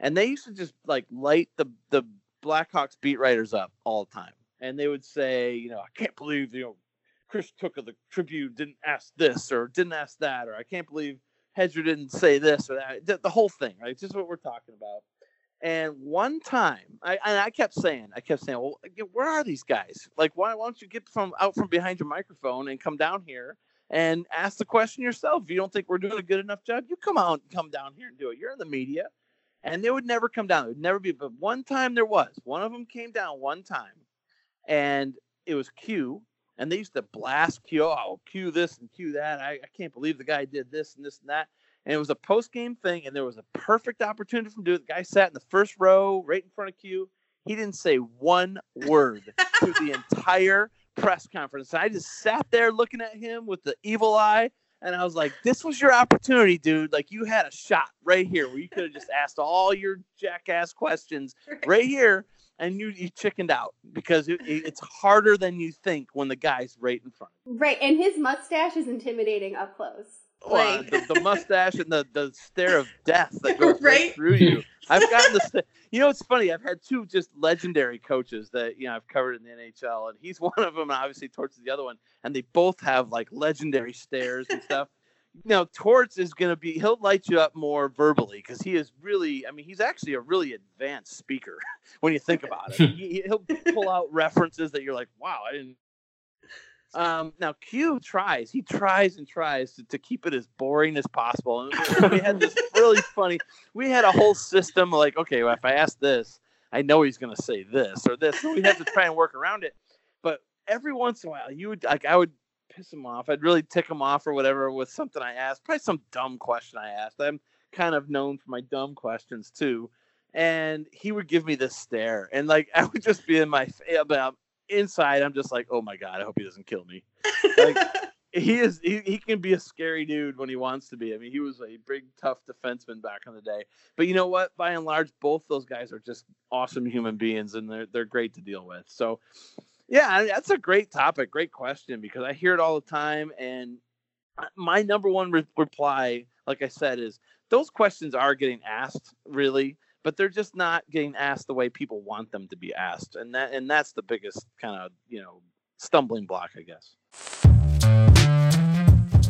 and they used to just like light the the Blackhawks beat writers up all the time, and they would say, you know, I can't believe you know Chris Kuc of the Tribune didn't ask this or didn't ask that, or I can't believe Hedger didn't say this or that. The, the whole thing, right? Just what we're talking about. And one time, I and I kept saying, I kept saying, well, where are these guys? Like, why, why don't you get from out from behind your microphone and come down here and ask the question yourself? If you don't think we're doing a good enough job, you come out, come down here and do it. You're in the media, and they would never come down. It would never be. But one time there was. One of them came down one time, and it was Q. And they used to blast Q. Oh, Q this and Q that. I, I can't believe the guy did this and this and that and it was a post game thing, and there was a perfect opportunity for him to do it. The guy sat in the first row, right in front of Q. He didn't say one word through the entire press conference. I just sat there looking at him with the evil eye, and I was like, "This was your opportunity, dude. Like you had a shot right here where you could have just asked all your jackass questions right here." And you, you chickened out because it, it- it's harder than you think when the guy's right in front. Right, and his mustache is intimidating up close. Well, uh, Like- the, the mustache and the, the stare of death that goes right, Right? through you. I've gotten the, you know, it's funny. I've had two just legendary coaches that you know I've covered in the NHL, and he's one of them, and obviously Torts is the other one, and they both have like legendary stares and stuff. Now Torts is going to be he'll light you up more verbally because he is really I mean he's actually a really advanced speaker when you think about it. he, he'll pull out references that you're like wow I didn't um, now Q tries, he tries and tries to, to keep it as boring as possible. And we- we had this really funny, we had a whole system like, okay, well, if I ask this, I know he's going to say this or this. So we had to try and work around it. But every once in a while, you would like, I would piss him off. I'd really tick him off or whatever with something I asked, probably some dumb question I asked. I'm kind of known for my dumb questions too. And he would give me this stare, and like I would just be in my fa- eh, about inside. I'm just like, oh my god, I hope he doesn't kill me. Like he is, he, he can be a scary dude when he wants to be. I mean, he was a big, tough defenseman back in the day. But you know what? By and large, both those guys are just awesome human beings, and they're they're great to deal with. So, yeah, that's a great topic, great question because I hear it all the time, and my number one re- reply, like I said, is those questions are getting asked really, but they're just not getting asked the way people want them to be asked, and that and that's the biggest kind of you know stumbling block, I guess.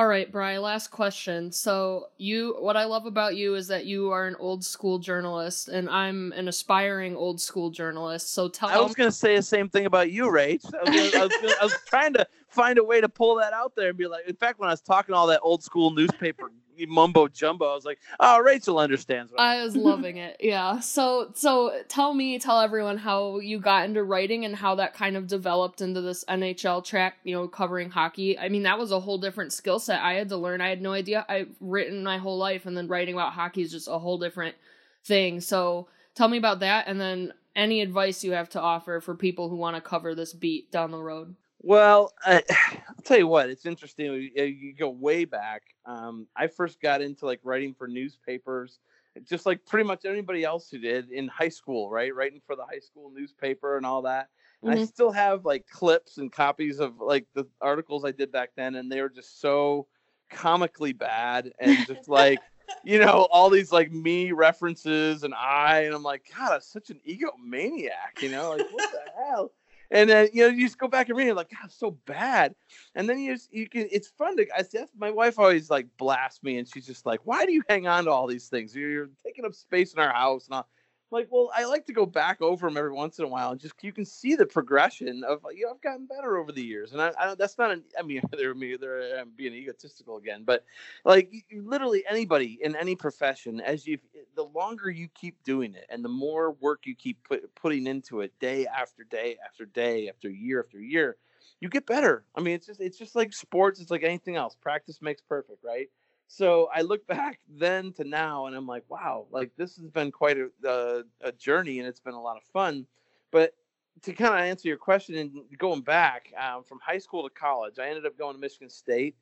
All right, Bry, last question. So, you what I love about you is that you are an old school journalist and I'm an aspiring old school journalist. So tell I was going to say the same thing about you, Rach. I was, gonna, I, was gonna, I was trying to find a way to pull that out there and be like, in fact, when I was talking all that old school newspaper mumbo jumbo, I was like, oh, Rachel understands. What I was loving it. Yeah. So so tell me, tell everyone how you got into writing and how that kind of developed into this NHL track, you know, covering hockey. I mean, that was a whole different skill set I had to learn. I had no idea. I've written my whole life and then writing about hockey is just a whole different thing. So tell me about that and then any advice you have to offer for people who want to cover this beat down the road. Well, I, I'll tell you what, it's interesting. You, go way back. Um, I first got into like writing for newspapers just like pretty much anybody else who did in high school, right? Writing for the high school newspaper and all that. And I Mhm. still have like clips and copies of like the articles I did back then, and they were just so comically bad and just like you know all these like me references and I and I'm like God I'm such an egomaniac you know like what the hell and then you know you just go back and read it like God so bad. And then you just you can it's fun to I see my wife always like blasts me and she's just like why do you hang on to all these things? You're, you're taking up space in our house and all like well i like to go back over them every once in a while and just you can see the progression of you know i've gotten better over the years and i, I that's not an i mean they're me they're I'm being egotistical again but like literally anybody in any profession as you the longer you keep doing it and the more work you keep put, putting into it day after day after day after year after year you get better. I mean it's just it's just like sports it's like anything else. Practice makes perfect right so I look back then to now, and I'm like, wow, like this has been quite a, a, a journey, and it's been a lot of fun. But to kind of answer your question and going back um, from high school to college, I ended up going to Michigan State,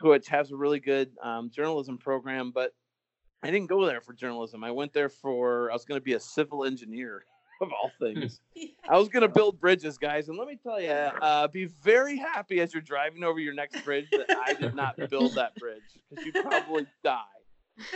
which has a really good um, journalism program. But I didn't go there for journalism. I went there for I was going to be a civil engineer of all things. I was going to build bridges, guys, and let me tell you, uh, be very happy as you're driving over your next bridge that I did not build that bridge because you probably die.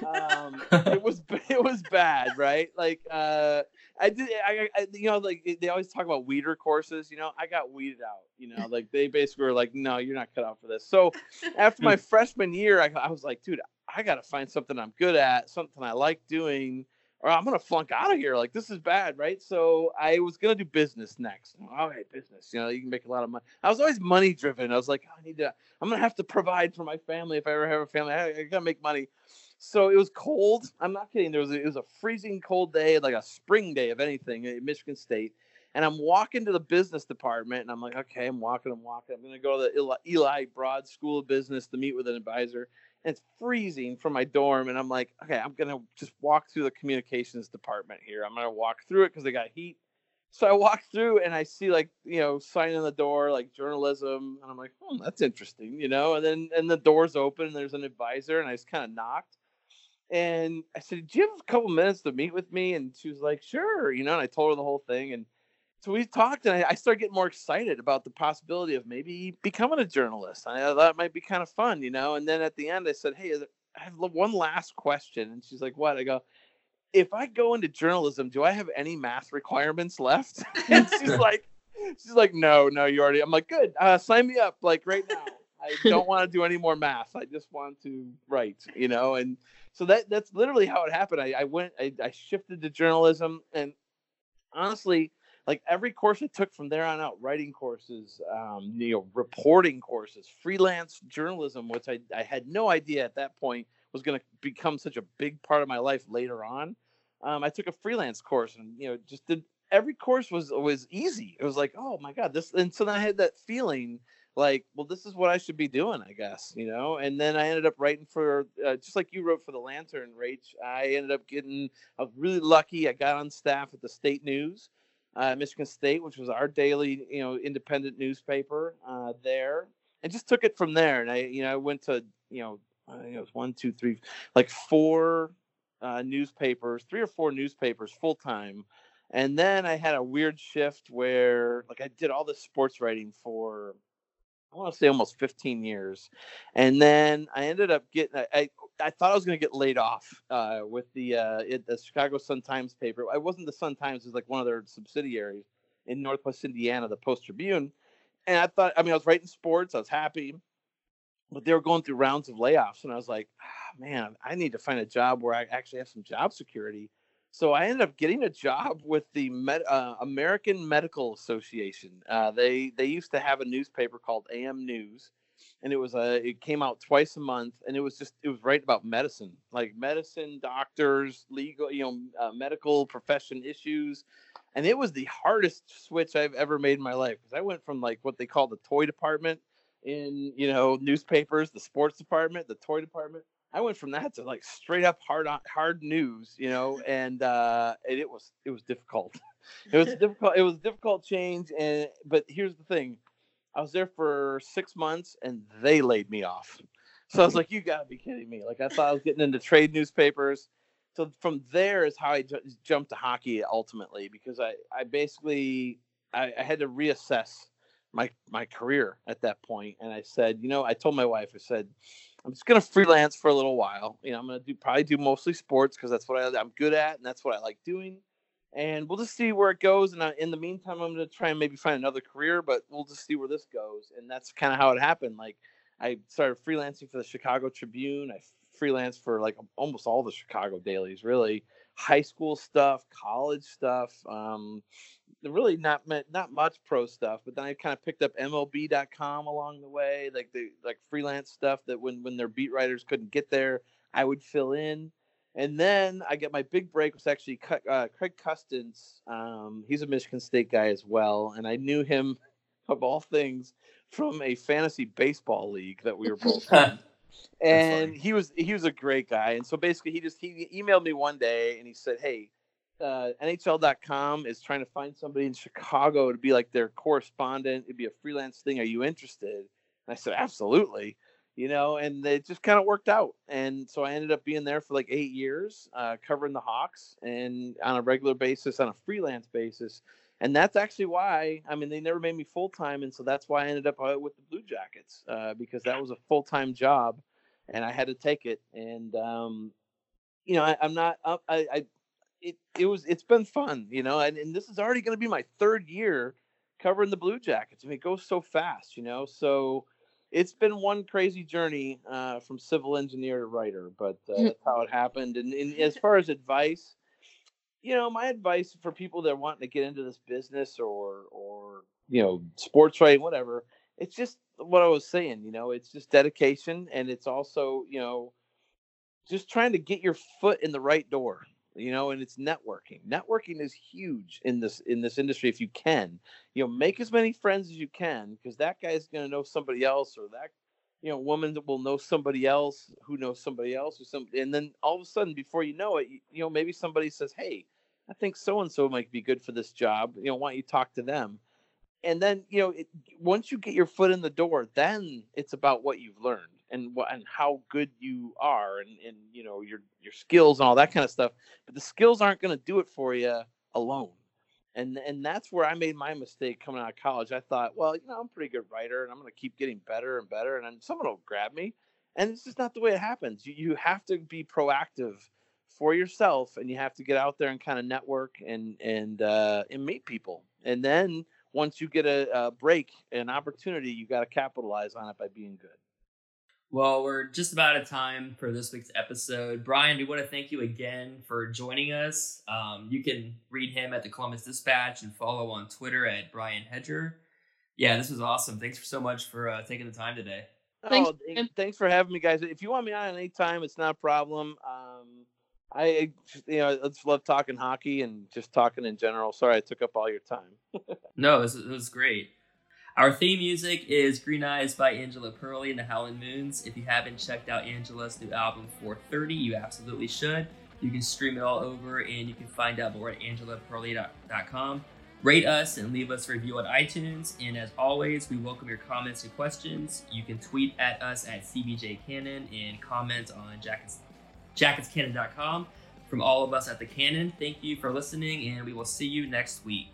Um, it was it was bad, right? Like uh, I did, I, I you know, like they always talk about weeder courses. You know, I got weeded out. You know, like they basically were like, no, you're not cut out for this. So after my freshman year, I, I was like, dude, I got to find something I'm good at, something I like doing, or I'm gonna flunk out of here. Like this is bad, right? So I was gonna do business next. All right, business. You know, you can make a lot of money. I was always money driven. I was like, I need to. I'm gonna have to provide for my family if I ever have a family. I, I gotta make money. So it was cold. I'm not kidding. There was a, it was a freezing cold day, like a spring day of anything at Michigan State. And I'm walking to the business department, and I'm like, okay, I'm walking, I'm walking. I'm gonna go to the Eli Broad School of Business to meet with an advisor and it's freezing from my dorm and i'm like okay i'm gonna just walk through the communications department here. I'm gonna walk through it because they got heat. So i walk through and i see like you know sign on the door like journalism and i'm like oh that's interesting you know and then and the doors open and there's an advisor and i just kind of knocked. And i said do you have a couple minutes to meet with me? And she was like sure you know and i told her the whole thing and so we talked and I, I started getting more excited about the possibility of maybe becoming a journalist. I thought it might be kind of fun, you know. And then at the end, I said, "Hey, is there- I have one last question." And she's like, "What?" I go, "If I go into journalism, do I have any math requirements left?" and she's like, "She's like, no, no, you already." I'm like, "Good, uh, sign me up, like right now." I don't want to do any more math. I just want to write, you know. And so that that's literally how it happened. I, I went, I, I shifted to journalism, and honestly, like every course I took from there on out, writing courses, um, you know, reporting courses, freelance journalism, which I, I had no idea at that point was going to become such a big part of my life later on. Um, I took a freelance course and, you know, just did every course was, was easy. It was like, oh my God, this. And so then I had that feeling like, well, this is what I should be doing, I guess, you know? And then I ended up writing for, uh, just like you wrote for the Lantern, Rach, I ended up getting, I was really lucky. I got on staff at the state news uh, Michigan State, which was our daily, you know, independent newspaper uh, there, and just took it from there. And I, you know, I went to, you know, I think it was one, two, three, like four uh, newspapers, three or four newspapers full time. And then I had a weird shift where, like, I did all this sports writing for, I want to say almost 15 years, and then I ended up getting, I, I I thought I was going to get laid off uh, with the uh, it, the Chicago Sun Times paper. I wasn't the Sun Times; it was like one of their subsidiaries in Northwest Indiana, the Post Tribune. And I thought, I mean, I was writing sports, I was happy, but they were going through rounds of layoffs, and I was like, ah, man, I need to find a job where I actually have some job security. So I ended up getting a job with the Med, uh, American Medical Association. Uh, they they used to have a newspaper called AM News and it was a it came out twice a month and it was just it was right about medicine like medicine doctors legal you know uh, medical profession issues and it was the hardest switch i've ever made in my life because i went from like what they call the toy department in you know newspapers the sports department the toy department i went from that to like straight up hard on hard news you know and uh and it was it was difficult. It was difficult it was difficult change and but here's the thing I was there for six months and they laid me off. So I was mm-hmm. like, you gotta be kidding me. Like I thought I was getting into trade newspapers. so from there is how I ju- jumped to hockey ultimately because I I basically I, I had to reassess my my career at that point, and I said, you know, I told my wife, I said, I'm just gonna freelance for a little while. You know, I'm gonna do probably do mostly sports because that's what I, I'm good at and that's what I like doing. And we'll just see where it goes. And in the meantime, I'm gonna try and maybe find another career, but we'll just see where this goes. And that's kind of how it happened. Like I started freelancing for the Chicago Tribune. I freelanced for like almost all the Chicago dailies, really high school stuff, college stuff. Um, really not not much pro stuff, but then I kind of picked up MLB.com along the way, like the like freelance stuff that when when their beat writers couldn't get there, I would fill in. And then I get my big break was actually uh, Craig Custance. Um, he's a Michigan State guy as well, and I knew him of all things from a fantasy baseball league that we were both in. And he was he was a great guy. And so basically, he just he emailed me one day and he said, "Hey, uh, NHL.com is trying to find somebody in Chicago to be like their correspondent. It'd be a freelance thing. Are you interested?" And I said, "Absolutely." You know, and it just kind of worked out. And so I ended up being there for like eight years, uh, covering the Hawks and on a regular basis, on a freelance basis. And that's actually why, I mean, they never made me full time. And so that's why I ended up uh, with the Blue Jackets uh, because that was a full time job and I had to take it. And, um, you know, I, am not, I, I, it, it was, it's been fun, you know, and, and this is already going to be my third year covering the Blue Jackets. I mean, it goes so fast, you know, so it's been one crazy journey uh, from civil engineer to writer, but uh, that's how it happened. And, and as far as advice, you know, my advice for people that are wanting to get into this business or, or, you know, sports writing, whatever, it's just what I was saying, you know, it's just dedication and it's also, you know, just trying to get your foot in the right door, you know, and it's networking. Networking is huge in this in this industry if you can. You know, make as many friends as you can because that guy's going to know somebody else or that you know, woman that will know somebody else who knows somebody else or something and then all of a sudden before you know it, you, you know, maybe somebody says, "Hey, I think so and so might be good for this job. You know, why don't you talk to them?" and then you know it, once you get your foot in the door then it's about what you've learned and what and how good you are and and you know your your skills and all that kind of stuff but the skills aren't going to do it for you alone. And and that's where i made my mistake coming out of college. I thought well you know i'm a pretty good writer and i'm going to keep getting better and better and then someone will grab me and it's just not the way it happens. You, you have to be proactive for yourself and you have to get out there and kind of network and and uh and meet people. And then once you get a, a break, an opportunity, you got to capitalize on it by being good. Well, we're just about out of time for this week's episode. Brian, we want to thank you again for joining us. Um, you can read him at the Columbus Dispatch and follow on Twitter at Brian Hedger. Yeah, this was awesome. Thanks for so much for uh, taking the time today. Thanks, oh, thanks for having me, guys. If you want me on anytime, it's not a problem. Um, I, you know, I just love talking hockey and just talking in general. Sorry I took up all your time. no, it was, it was great. Our theme music is Green Eyes by Angela Perley and the Howling Moons. If you haven't checked out Angela's new album 430, you absolutely should. You can stream it all over and you can find out more at angelaperley.com. Rate us and leave us a review on iTunes. And as always, we welcome your comments and questions. You can tweet at us at CBJ Cannon and comment on Jackets jacketscannon.com. From all of us at the Cannon, thank you for listening, and we will see you next week.